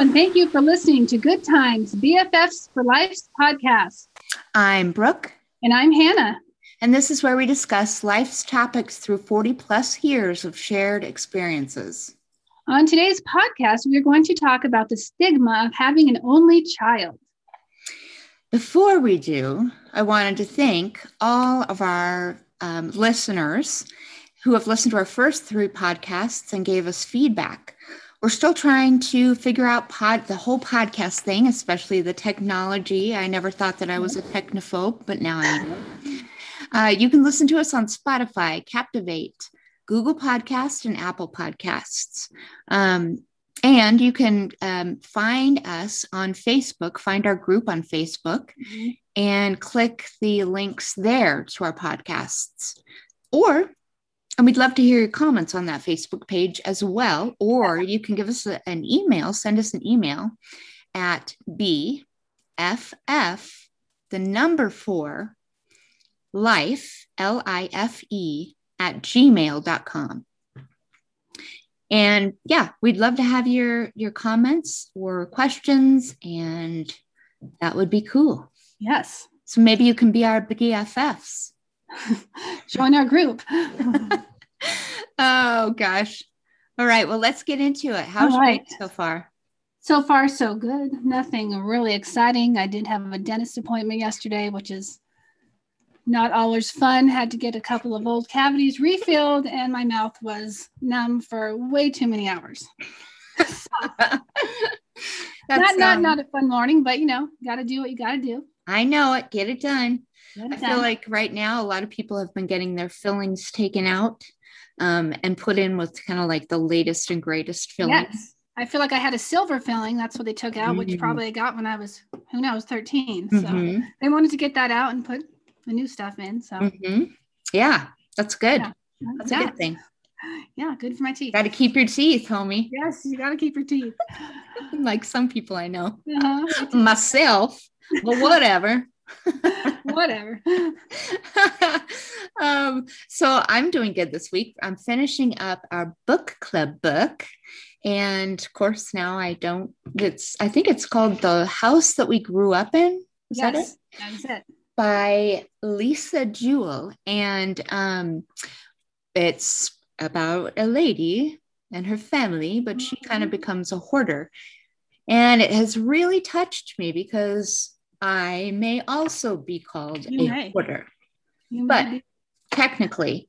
And thank you for listening to Good Times BFFs for Life's podcast. I'm Brooke. And I'm Hannah. And this is where we discuss life's topics through 40 plus years of shared experiences. On today's podcast, we're going to talk about the stigma of having an only child. Before we do, I wanted to thank all of our um, listeners who have listened to our first three podcasts and gave us feedback. We're still trying to figure out pod the whole podcast thing, especially the technology. I never thought that I was a technophobe, but now I am. Uh, you can listen to us on Spotify, Captivate, Google Podcast, and Apple Podcasts. Um, and you can um, find us on Facebook, find our group on Facebook, mm-hmm. and click the links there to our podcasts. Or and we'd love to hear your comments on that Facebook page as well. Or you can give us a, an email, send us an email at BFF, the number four, life, L I F E, at gmail.com. And yeah, we'd love to have your your comments or questions, and that would be cool. Yes. So maybe you can be our BFFs. Join our group. oh gosh. All right. Well, let's get into it. How's right. so far? So far, so good. Nothing really exciting. I did have a dentist appointment yesterday, which is not always fun. Had to get a couple of old cavities refilled, and my mouth was numb for way too many hours. not not um, not a fun morning, but you know, got to do what you got to do. I know it. Get it done. Get it I done. feel like right now a lot of people have been getting their fillings taken out um, and put in with kind of like the latest and greatest fillings. Yes. I feel like I had a silver filling. That's what they took out, mm-hmm. which probably I got when I was, who knows, 13. So mm-hmm. they wanted to get that out and put the new stuff in. So, mm-hmm. yeah, that's good. Yeah. That's yeah. a good thing. Yeah, good for my teeth. Got to keep your teeth, homie. Yes, you got to keep your teeth. like some people I know. Uh-huh. Myself, but whatever. Whatever. um, so I'm doing good this week. I'm finishing up our book club book. And of course, now I don't, it's, I think it's called The House That We Grew Up In. Is yes, that it? That's it. By Lisa Jewell. And um, it's about a lady and her family, but she kind of mm-hmm. becomes a hoarder. And it has really touched me because I may also be called you a may. hoarder. You but technically,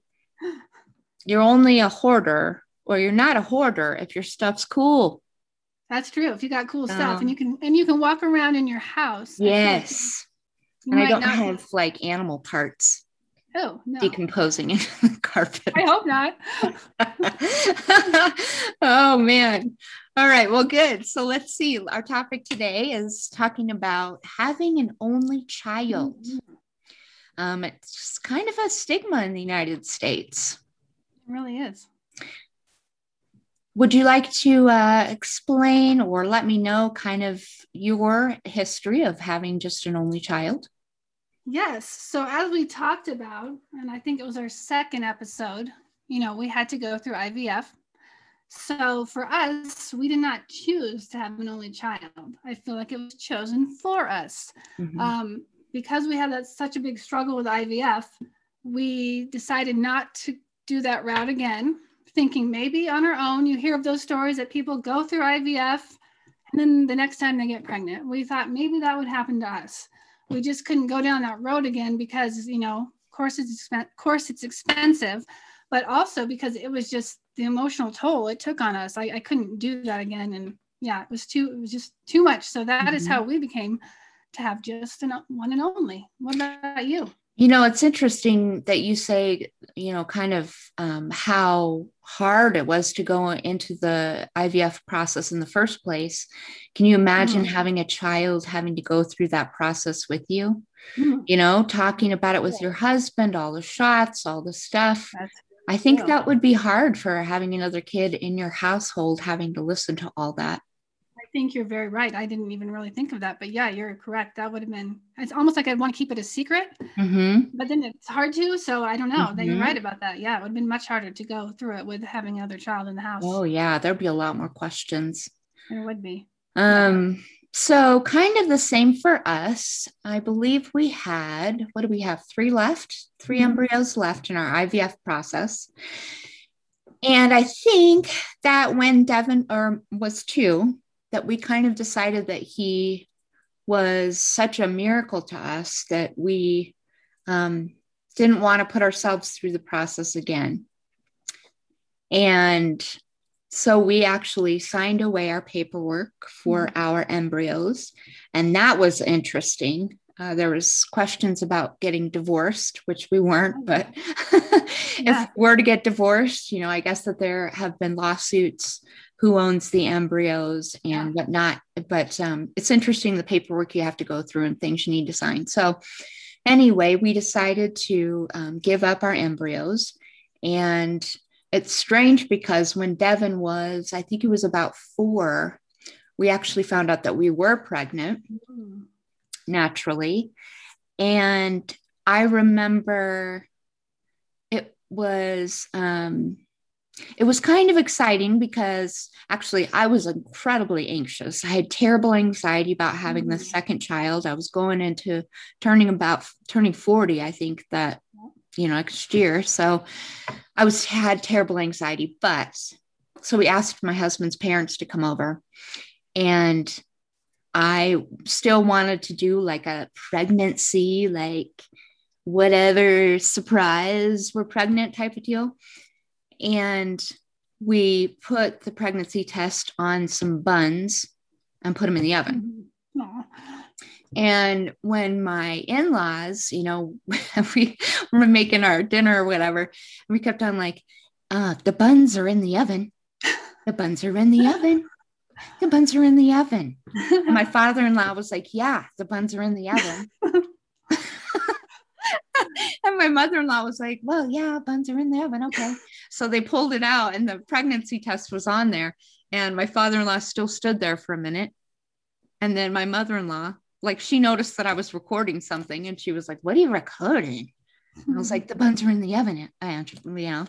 you're only a hoarder or you're not a hoarder if your stuff's cool. That's true. If you got cool um, stuff and you can and you can walk around in your house. Yes. and I don't have like animal parts. Oh, no. Decomposing in the carpet. I hope not. oh man. All right, well, good. So let's see. Our topic today is talking about having an only child. Mm-hmm. Um, it's kind of a stigma in the United States. It really is. Would you like to uh, explain or let me know kind of your history of having just an only child? Yes. So, as we talked about, and I think it was our second episode, you know, we had to go through IVF. So for us, we did not choose to have an only child. I feel like it was chosen for us. Mm-hmm. Um, because we had that, such a big struggle with IVF, we decided not to do that route again, thinking maybe on our own. You hear of those stories that people go through IVF and then the next time they get pregnant. We thought maybe that would happen to us. We just couldn't go down that road again because, you know, of course it's, expen- of course it's expensive, but also because it was just the emotional toll it took on us. I, I couldn't do that again. And yeah, it was too, it was just too much. So that mm-hmm. is how we became to have just an one and only. What about you? You know, it's interesting that you say, you know, kind of um, how hard it was to go into the IVF process in the first place. Can you imagine mm-hmm. having a child having to go through that process with you? Mm-hmm. You know, talking about it with your husband, all the shots, all the stuff. That's I think yeah. that would be hard for having another kid in your household having to listen to all that. I think you're very right. I didn't even really think of that, but yeah, you're correct. That would have been. It's almost like I'd want to keep it a secret, mm-hmm. but then it's hard to. So I don't know. Mm-hmm. That you're right about that. Yeah, it would have been much harder to go through it with having another child in the house. Oh yeah, there'd be a lot more questions. There would be. Um, so kind of the same for us. I believe we had, what do we have? Three left, 3 mm-hmm. embryos left in our IVF process. And I think that when Devin or was two, that we kind of decided that he was such a miracle to us that we um, didn't want to put ourselves through the process again. And so we actually signed away our paperwork for mm-hmm. our embryos, and that was interesting. Uh, there was questions about getting divorced, which we weren't, oh, but yeah. if we're to get divorced, you know, I guess that there have been lawsuits who owns the embryos and yeah. whatnot. But um, it's interesting the paperwork you have to go through and things you need to sign. So anyway, we decided to um, give up our embryos and it's strange because when Devin was, I think he was about four, we actually found out that we were pregnant mm. naturally. And I remember it was um it was kind of exciting because actually I was incredibly anxious. I had terrible anxiety about having the mm. second child. I was going into turning about turning 40, I think that you know next year. So I was had terrible anxiety, but so we asked my husband's parents to come over and I still wanted to do like a pregnancy, like whatever surprise we're pregnant type of deal. And we put the pregnancy test on some buns and put them in the oven. And when my in laws, you know, we were making our dinner or whatever, we kept on like, uh, the buns are in the oven. The buns are in the oven. The buns are in the oven. And my father in law was like, Yeah, the buns are in the oven. and my mother-in-law was like, Well, yeah, buns are in the oven. Okay. So they pulled it out and the pregnancy test was on there. And my father-in-law still stood there for a minute. And then my mother-in-law like she noticed that I was recording something and she was like, What are you recording? And I was like, The buns are in the oven. I answered, yeah.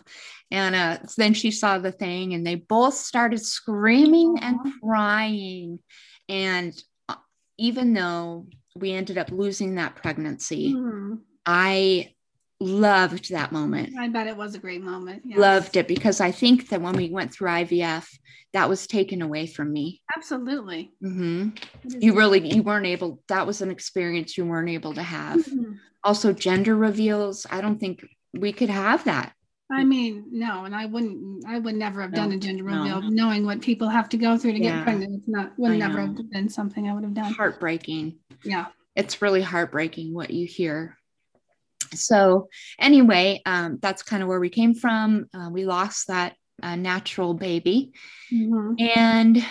And uh, then she saw the thing and they both started screaming and crying. And uh, even though we ended up losing that pregnancy, mm. I loved that moment. I bet it was a great moment. Yes. Loved it because I think that when we went through IVF, that was taken away from me. Absolutely. Mm-hmm. You really you weren't able. That was an experience you weren't able to have. Mm-hmm. Also, gender reveals. I don't think we could have that. I mean, no, and I wouldn't. I would never have no, done a gender reveal, knowing what people have to go through to yeah. get pregnant. It's not would never have been something I would have done. Heartbreaking. Yeah, it's really heartbreaking what you hear so anyway um, that's kind of where we came from. Uh, we lost that uh, natural baby. Mm-hmm. and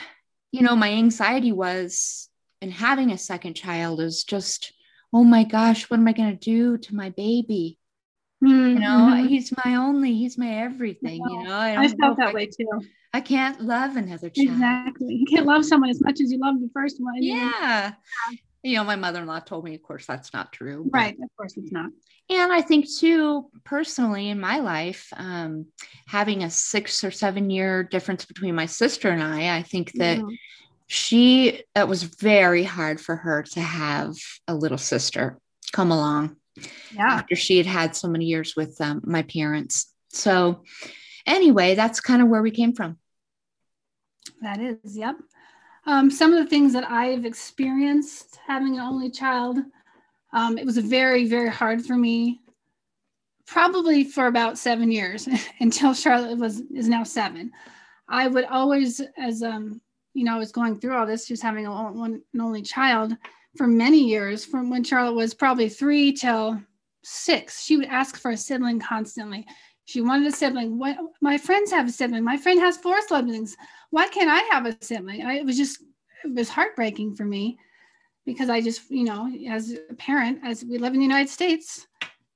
you know my anxiety was in having a second child is just oh my gosh what am i going to do to my baby? Mm-hmm. you know he's my only he's my everything you know? I, I felt that I, way too. I can't love another child. Exactly. You can't love someone as much as you love the first one. Yeah you know, my mother in law told me, of course, that's not true. Right. Of course, it's not. And I think, too, personally in my life, um, having a six or seven year difference between my sister and I, I think that yeah. she, it was very hard for her to have a little sister come along. Yeah. After she had had so many years with um, my parents. So, anyway, that's kind of where we came from. That is, yep. Um, some of the things that I've experienced having an only child, um, it was very, very hard for me, probably for about seven years until Charlotte was is now seven. I would always, as um, you know, I was going through all this, just having a one an only child for many years, from when Charlotte was probably three till six. She would ask for a sibling constantly. She wanted a sibling. What my friends have a sibling. My friend has four siblings why can't I have a sibling? I, it was just, it was heartbreaking for me because I just, you know, as a parent, as we live in the United States,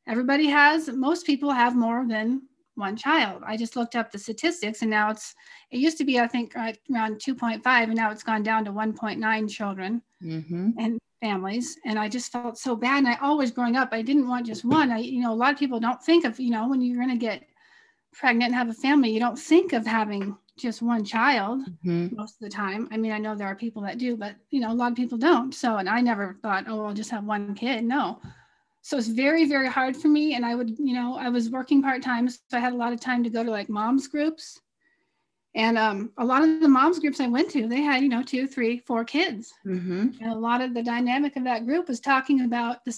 everybody has, most people have more than one child. I just looked up the statistics and now it's, it used to be, I think, right around 2.5 and now it's gone down to 1.9 children mm-hmm. and families. And I just felt so bad. And I always growing up, I didn't want just one. I, you know, a lot of people don't think of, you know, when you're going to get pregnant and have a family, you don't think of having just one child mm-hmm. most of the time. I mean, I know there are people that do, but you know, a lot of people don't. So, and I never thought, oh, I'll just have one kid. No. So it's very, very hard for me. And I would, you know, I was working part time, so I had a lot of time to go to like moms groups. And um, a lot of the moms groups I went to, they had, you know, two, three, four kids. Mm-hmm. And a lot of the dynamic of that group was talking about the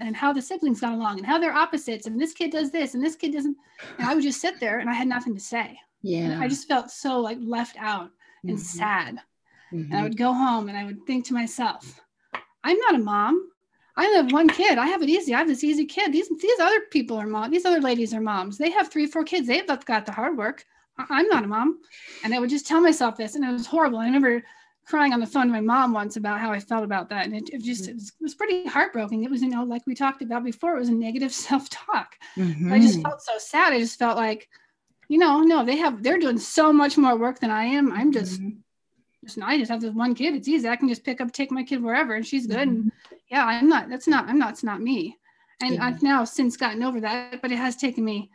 and how the siblings got along and how they're opposites and this kid does this and this kid doesn't and i would just sit there and i had nothing to say. Yeah and i just felt so like left out and mm-hmm. sad. Mm-hmm. and i would go home and i would think to myself i'm not a mom. I have one kid. I have it easy. I have this easy kid. These these other people are mom these other ladies are moms. They have three four kids. They've got the hard work i'm not a mom and i would just tell myself this and it was horrible i remember crying on the phone to my mom once about how I felt about that. And it, it just it was, it was, pretty heartbroken. It was, you know, like we talked about before, it was a negative self-talk. Mm-hmm. I just mm-hmm. felt so sad. I just felt like, you know, no, they have they're doing so much more work than I am. I'm just mm-hmm. just I just have this one kid. It's easy. I can just pick up, take my kid wherever and she's good. Mm-hmm. And yeah, I'm not, that's not, I'm not, it's not me. And yeah. I've now since gotten over that, but it has taken me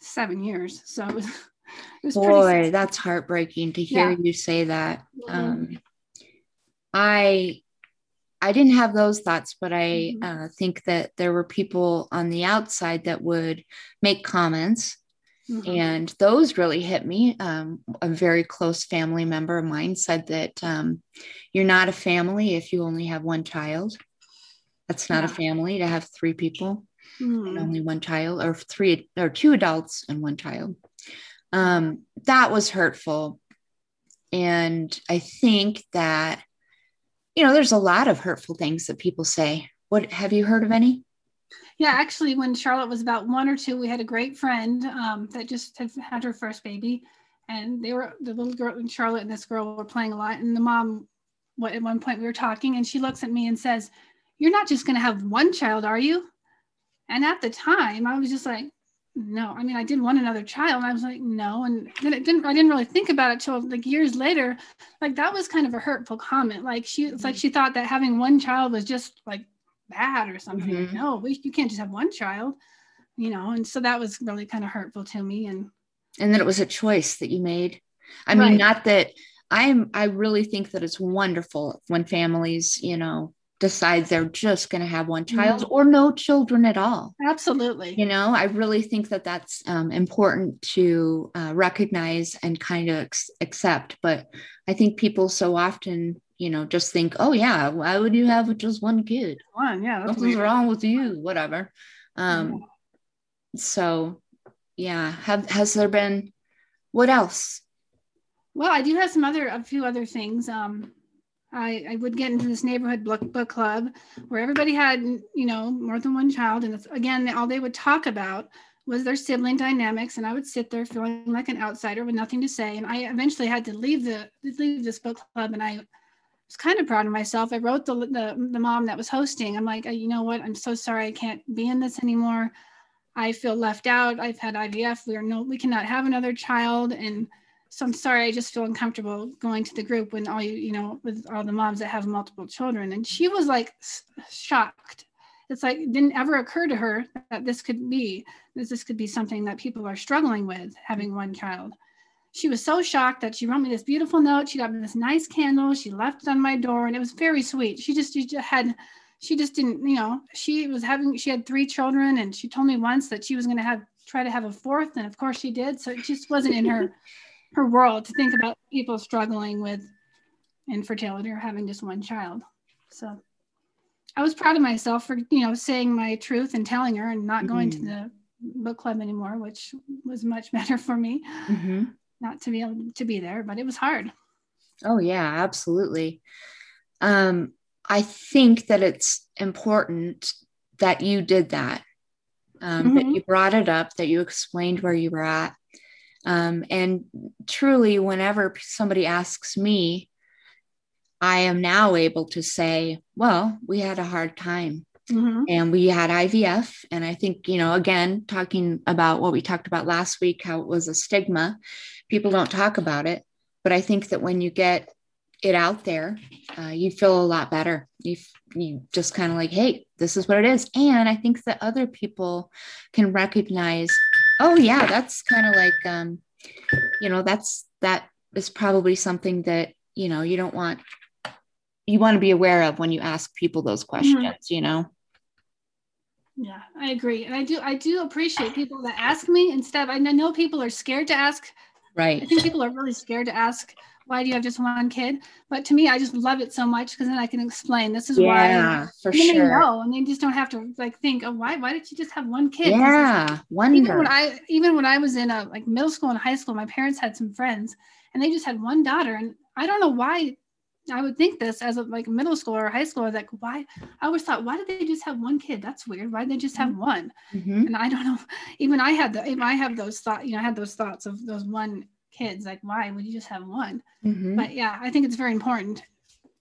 seven years. So it was, Boy, that's heartbreaking to hear yeah. you say that. Mm-hmm. Um, I I didn't have those thoughts, but I mm-hmm. uh, think that there were people on the outside that would make comments, mm-hmm. and those really hit me. Um, a very close family member of mine said that um, you're not a family if you only have one child. That's not yeah. a family to have three people mm-hmm. and only one child, or three or two adults and one child. Um, that was hurtful, and I think that you know, there's a lot of hurtful things that people say. What have you heard of any? Yeah, actually, when Charlotte was about one or two, we had a great friend um, that just had had her first baby, and they were the little girl and Charlotte and this girl were playing a lot, and the mom, what at one point we were talking, and she looks at me and says, "You're not just going to have one child, are you?" And at the time, I was just like, no i mean i did want another child and i was like no and then it didn't i didn't really think about it till like years later like that was kind of a hurtful comment like she it's like mm-hmm. she thought that having one child was just like bad or something mm-hmm. no we, you can't just have one child you know and so that was really kind of hurtful to me and and then it was a choice that you made i mean right. not that i'm i really think that it's wonderful when families you know decides they're just going to have one child mm-hmm. or no children at all. Absolutely. You know, I really think that that's um, important to uh, recognize and kind of ex- accept. But I think people so often, you know, just think, oh, yeah, why would you have just one kid? One, yeah. What's wrong with you? Whatever. Um, yeah. So, yeah. Have, has there been, what else? Well, I do have some other, a few other things. Um, I, I would get into this neighborhood book, book club where everybody had, you know, more than one child. And again, all they would talk about was their sibling dynamics. And I would sit there feeling like an outsider with nothing to say. And I eventually had to leave the leave this book club. And I was kind of proud of myself. I wrote the, the, the mom that was hosting. I'm like, you know what? I'm so sorry. I can't be in this anymore. I feel left out. I've had IVF. We are no, we cannot have another child. And so I'm sorry, I just feel uncomfortable going to the group when all you, you know, with all the moms that have multiple children. And she was like shocked. It's like it didn't ever occur to her that this could be, that this could be something that people are struggling with having one child. She was so shocked that she wrote me this beautiful note. She got me this nice candle. She left it on my door and it was very sweet. She just, she just had, she just didn't, you know, she was having, she had three children and she told me once that she was going to have, try to have a fourth. And of course she did. So it just wasn't in her her world to think about people struggling with infertility or having just one child. So I was proud of myself for, you know, saying my truth and telling her and not going mm-hmm. to the book club anymore, which was much better for me mm-hmm. not to be able to be there, but it was hard. Oh yeah, absolutely. Um, I think that it's important that you did that, um, mm-hmm. that you brought it up, that you explained where you were at, um, and truly, whenever somebody asks me, I am now able to say, well, we had a hard time. Mm-hmm. And we had IVF. And I think, you know, again, talking about what we talked about last week, how it was a stigma, people don't talk about it. But I think that when you get it out there, uh, you feel a lot better. You, you just kind of like, hey, this is what it is. And I think that other people can recognize oh yeah that's kind of like um you know that's that is probably something that you know you don't want you want to be aware of when you ask people those questions mm-hmm. you know? Yeah i agree and i do i do appreciate people that ask me instead i know people are scared to ask. Right. I think people are really scared to ask why do you have just one kid? But to me, I just love it so much because then I can explain this is yeah, why. for sure. They know, and they just don't have to like think, oh, why? Why did you just have one kid? Yeah, wonder. Even when I even when I was in a like middle school and high school, my parents had some friends, and they just had one daughter, and I don't know why. I would think this as a like middle school or high school, I was like why? I always thought, why did they just have one kid? That's weird. Why did they just have mm-hmm. one? Mm-hmm. And I don't know. Even I had the, even I have those thoughts. You know, I had those thoughts of those one kids like why would you just have one? Mm-hmm. but yeah i think it's very important.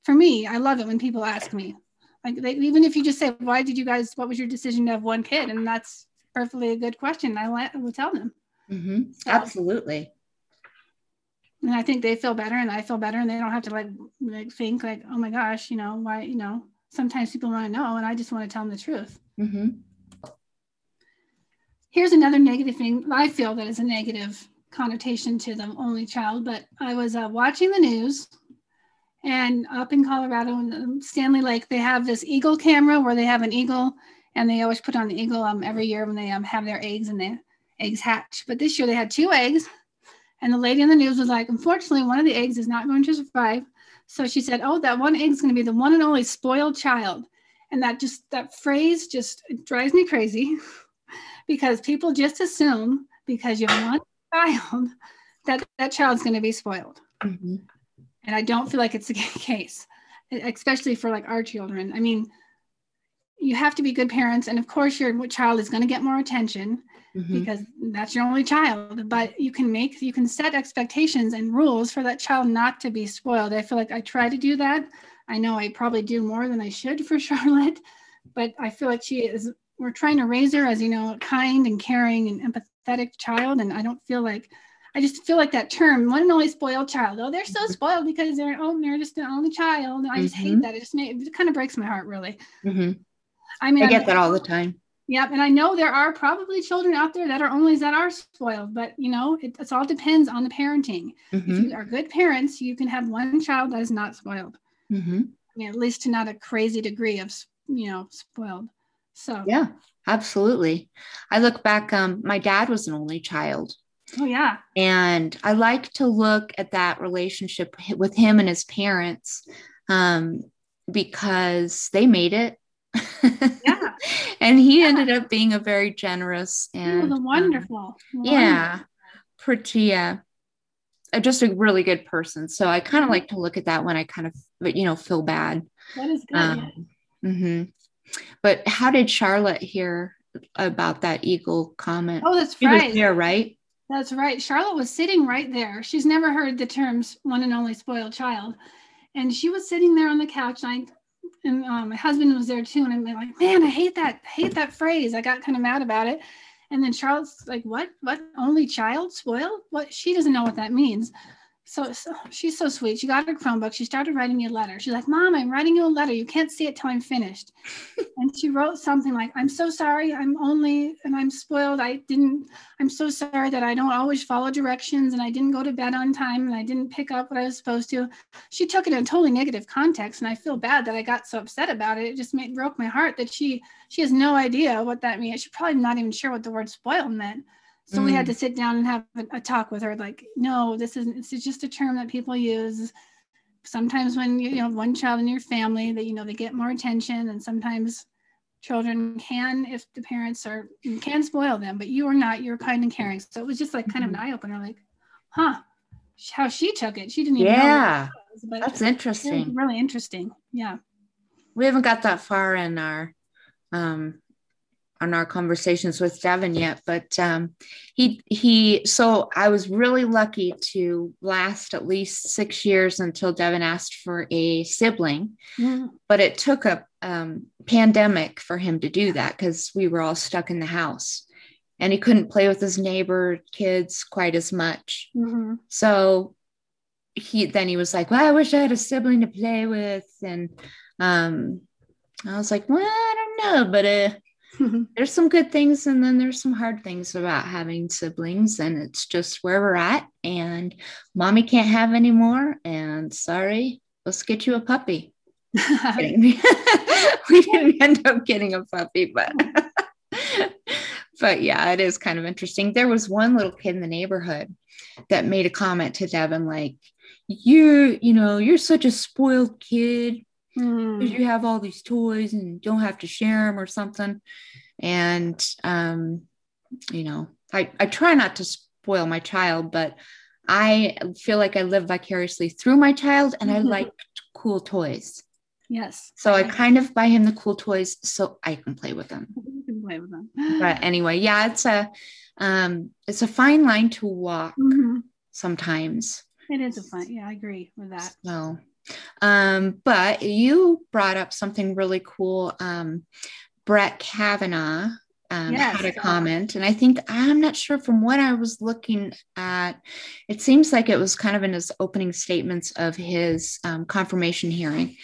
For me i love it when people ask me. Like they, even if you just say why did you guys what was your decision to have one kid? And that's perfectly a good question. I will tell them. Mm-hmm. so, absolutely. And i think they feel better and i feel better and they don't have to like, like think like oh my gosh you know why you know? Sometimes people want to know and i just want to tell them the truth. Mm-hmm. here's another negative thing i feel that is a negative connotation to the only child, but I was uh, watching the news and up in Colorado in Standley Lake, they have this eagle camera where they have an eagle and they always put on the eagle um, every year when they um, have their eggs and the eggs hatch. But this year they had two eggs and the lady in the news was like, unfortunately, one of the eggs is not going to survive. So she said, oh, that one egg is going to be the one and only spoiled child. And that just, that phrase just drives me crazy because people just assume because you have one child that that child's going to be spoiled. Mm-hmm. and i don't feel like it's the case especially for like our children. I mean you have to be good parents and of course your child is going to get more attention mm-hmm. because that's your only child. But you can make you can set expectations and rules for that child not to be spoiled. I feel like i try to do that. I know i probably do more than i should for charlotte but i feel like she is we're trying to raise her as you know kind and caring and empathetic pathetic child. And I don't feel like, I just feel like that term, one and only spoiled child. Oh, they're so mm-hmm. spoiled because they're, oh, they're just an only child. And I just mm-hmm. hate that. It just made, it kind of breaks my heart, really. Mm-hmm. I mean, I get I, that all the time. Yep. And I know there are probably children out there that are only that are spoiled, but you know, it, it all depends on the parenting. If you mm-hmm. are good parents, you can have one child that is not spoiled. Mm-hmm. I mean, at least to not a crazy degree of, you know, spoiled. So, yeah. Absolutely. I look back, um, my dad was an only child. Oh, yeah. And I like to look at that relationship with him and his parents um, because they made it. Yeah. and he yeah. ended up being a very generous and oh, wonderful. Um, yeah. Pretty, uh, just a really good person. So I kind of mm-hmm. like to look at that when I kind of, you know, feel bad. That is good. Um, mm-hmm. But how did Charlotte hear about that eagle comment? Oh, that's she right. there, right? That's right. Charlotte was sitting right there. She's never heard the terms one and only spoiled child. And she was sitting there on the couch. And, I, and um, my husband was there too. And I'm like, man, I hate that, hate that phrase. I got kind of mad about it. And then Charlotte's like, what? What? Only child spoiled? What? She doesn't know what that means so, so, she's so sweet. She got her Chromebook. She started writing me a letter. She's like, Mom, I'm writing you a letter. You can't see it till I'm finished. and she wrote something like, I'm so sorry. I'm only, and I'm spoiled. I didn't, I'm so sorry that I don't always follow directions and I didn't go to bed on time and I didn't pick up what I was supposed to. She took it in a totally negative context. And I feel bad that I got so upset about it. It just made, broke my heart that she, she has no idea what that means. She's probably not even sure what the word spoiled meant. So mm. we had mm. to sit down and have a, a, talk with her, like, no, this is it's just a term that people use. Sometimes when you, you have one child in your family, that you know they get more attention, and sometimes children can, if the parents are can spoil them, but you are not. You're kind and caring. So it was just like kind mm-hmm. of an eye opener, like, huh, how she took it. She didn't even yeah, know. that's interesting. Really interesting. Yeah. We haven't got that far in our um on our conversations with Devin yet, but um, he he. So I was really lucky to last at least six years until Devin asked for a sibling, mm. but it took a um, pandemic for him to do that because we were all stuck in the house, and he couldn't play with his neighbor kids quite as much. Mm-hmm. So he then he was like, "Well, I wish I had a sibling to play with," and um, I was like, "Well, I don't know, but uh." there's some good things and then there's some hard things about having siblings and it's just where we're at and mommy can't have any more and sorry let's get you a puppy. We didn't end up getting a puppy but but yeah it is kind of interesting. There was one little kid in the neighborhood that made a comment to devin like you're you know you're such a spoiled kid. Because you have all these toys and don't have to share them or something. And um, you know, I, I try not to spoil my child, but I feel like I live vicariously through my child and I Mhm. like cool toys. Yes. So I kind of buy him the cool toys so I can play with them. You can play with them. But anyway, yeah, it's a um it's a fine line to walk Mhm. sometimes. It is a fun. Yeah, I agree with that. So, um, but you brought up something really cool. Um, Brett Kavanaugh um, Yes, had a comment, and I think I'm not sure from what I was looking at, it seems like it was kind of in his opening statements of his um, confirmation hearing.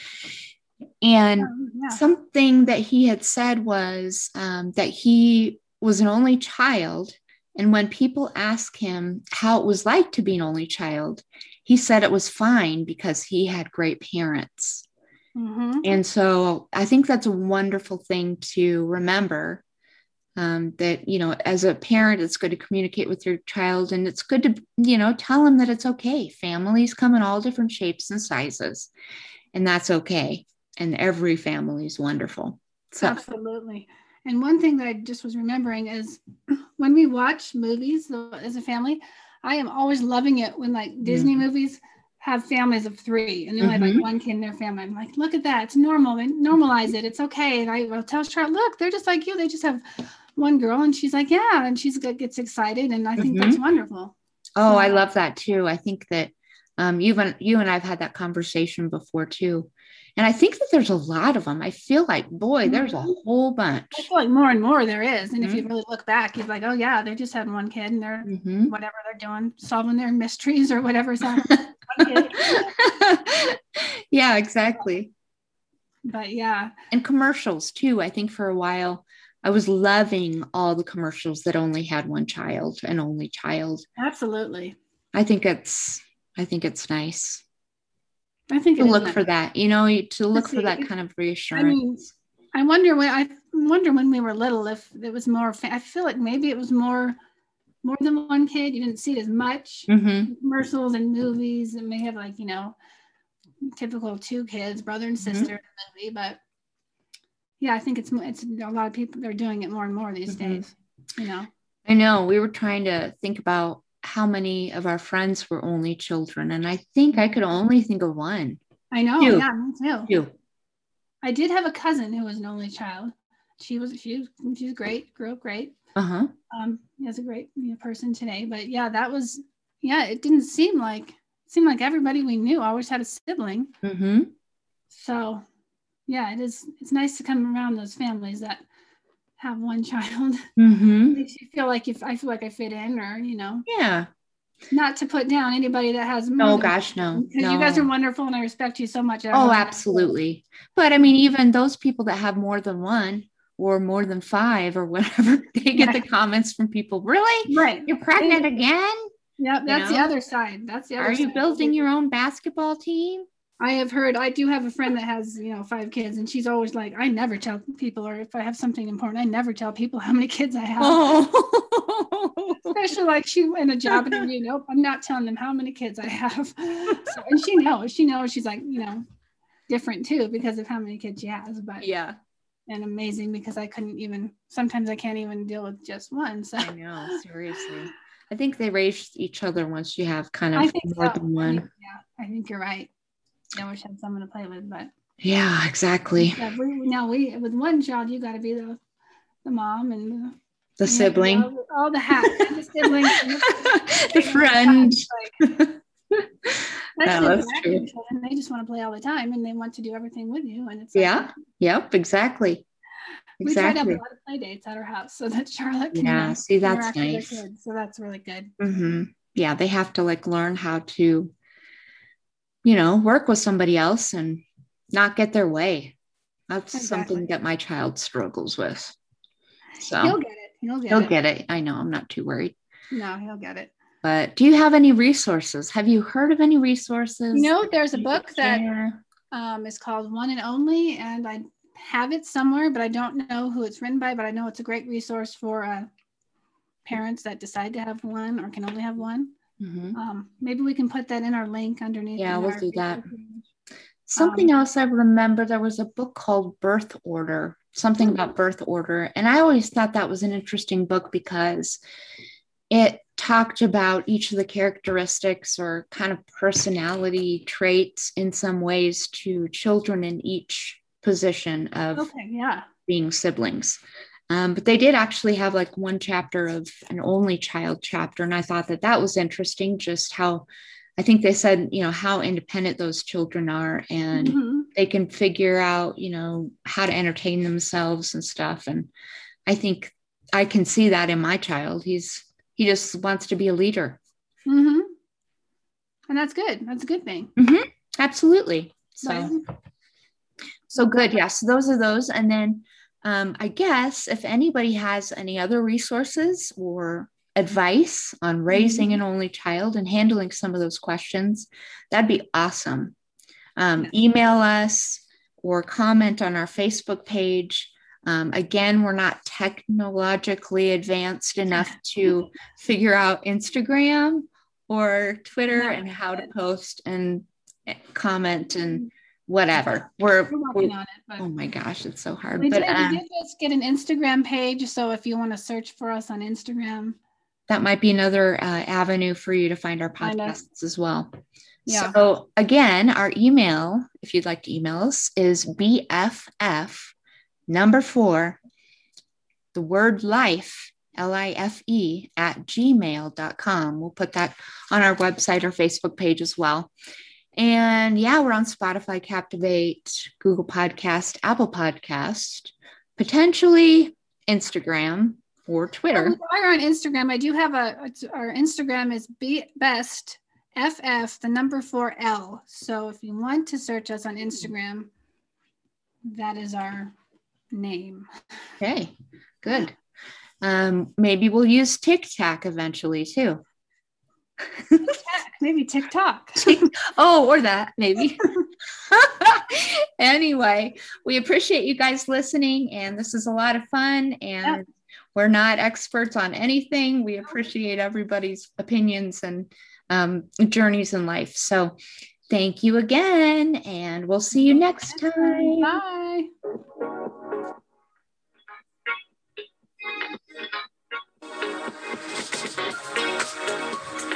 And yeah. something that he had said was um, that he was an only child. And when people ask him how it was like to be an only child, he said it was fine because he had great parents. Mhm. And so I think that's a wonderful thing to remember um, that, you know, as a parent, it's good to communicate with your child and it's good to, you know, tell them that it's okay. Families come in all different shapes and sizes, and that's okay. And every family is wonderful. So, Absolutely. And one thing that I just was remembering is when we watch movies as a family, I am always loving it when like Disney movies have families of three and they only have Mhm. like one kid in their family. I'm like, look at that. It's normal. They normalize it. It's okay. And I will tell Charlotte, look, they're just like you. They just have one girl. And she's like, yeah. And she's get- gets excited. And I think that's wonderful. oh, I love that too. I think that um, you've you and I've had that conversation before too. And I think that there's a lot of them. I feel like, boy, there's a whole bunch. I feel like more and more there is. And if Mhm. you really look back, you're like, oh yeah, they just had one kid and they're Mhm. whatever they're doing, solving their mysteries or whatever's happening. Yeah, exactly. but yeah, And commercials too. I think for a while I was loving all the commercials that only had one child, an only child. absolutely. I think it's I think it's nice I think to look for that, you know, to look for see, that kind of reassurance. I mean. I wonder when I wonder when we were little if it was more. I feel like maybe it was more, more than one kid. You didn't see it as much. hmm Commercials and movies that may have like you know, typical two kids, brother and Mhm. sister in the movie. But yeah, I think it's it's a lot of people they're doing it more and more these Mhm. days. You know. I know we were trying to think about how many of our friends were only children, and I think I could only think of one. I know. Two. Yeah, me too. Two. I did have a cousin who was an only child. She was she was she's great, grew up great. Uh huh. Um, is a great you know, person today. But yeah, that was yeah. It didn't seem like it seemed like everybody we knew always had a sibling. Mm-hmm. So yeah, it is. It's nice to come around those families that have one child. Mm-hmm. Makes you feel like if I feel like I fit in, or you know, Yeah. not to put down anybody that has. more Oh gosh, no. no. you guys are wonderful and I respect you so much. Oh, absolutely. But I mean, even those people that have more than one or more than five or whatever, they get the comments from people. Really? Right. You're pregnant again? Yep. That's the know? other side. That's the other Are you building your own basketball team? I have heard, I do have a friend that has, you know, five kids, and she's always like, I never tell people, or if I have something important, I never tell people how many kids I have. Oh. Especially like she in a job interview, nope, I'm not telling them how many kids I have. So, and she knows, she knows she's like, you know, different too because of how many kids she has, but yeah, and amazing because I couldn't even, sometimes I can't even deal with just one. So I know. Seriously. I think they raise each other once you have kind of more so. than one. yeah, I think you're right. I wish I had someone to play with, but Yeah, exactly. yeah, we, now we, with one child, you got to be the, the mom and the The sibling, All, the- all the hats, the siblings, the, the friend. Like, Yeah, especially that's true. children, they just want to play all the time and they want to do everything with you. And it's like, Yeah, Yep, exactly. we try to have a lot of play dates at our house so that Charlotte can Yeah, see, that's interact with her nice. kids. So that's really good. hmm Yeah, they have to like learn how to, you know, work with somebody else and not get their way. That's Exactly. something that my child struggles with. So He'll get it. He'll get he'll it. get it. I know. I'm not too worried. No, he'll get it. But do you have any resources? Have you heard of any resources? Know, there's a book that um, is called One and Only, and I have it somewhere, but I don't know who it's written by. But I know it's a great resource for uh, parents that decide to have one or can only have one. Mhm. Um, maybe we can put that in our link underneath. Yeah, we'll do that. Page. Something Um, else I remember there was a book called Birth Order, something about birth order. And I always thought that was an interesting book because it talked about each of the characteristics or kind of personality traits in some ways to children in each position of Okay, yeah. being siblings. Um, but they did actually have like one chapter of an only child chapter. And I thought that that was interesting, just how I think they said, you know, how independent those children are and Mhm. they can figure out, you know, how to entertain themselves and stuff. And I think I can see that in my child. He's, he just wants to be a leader. Mhm. And that's good. That's a good thing. Absolutely. So. So good. Yes. So those are those. And then um, I guess if anybody has any other resources or advice on raising an only child and handling some of those questions, that'd be awesome. Um, email us or comment on our Facebook page. Um, again, we're not technologically advanced enough to figure out Instagram or Twitter and how to post and eh, comment and whatever. We're, We're we're on it. But oh my gosh, it's so hard. we, But did, we did just get an Instagram page. So if you want to search for us on Instagram, that might be another uh, avenue for you to find our podcasts as well. Yeah. So again, our email, if you'd like to email us, is BFF number four, the word life, L-I-F-E at gmail.com. We'll put that on our website or Facebook page as well. And yeah, we're on Spotify, Captivate, Google Podcast, Apple Podcast, potentially Instagram or Twitter. we are on Instagram. I do have a, our Instagram is be best FF, the number four L. So if you want to search us on Instagram, that is our name. Okay, good. Um, maybe we'll use TikTok eventually too. maybe TikTok. oh, or that, maybe. anyway, we appreciate you guys listening, and this is a lot of fun. And yep. we're not experts on anything. We appreciate everybody's opinions and um, journeys in life. So thank you again, and we'll see you next time. Bye.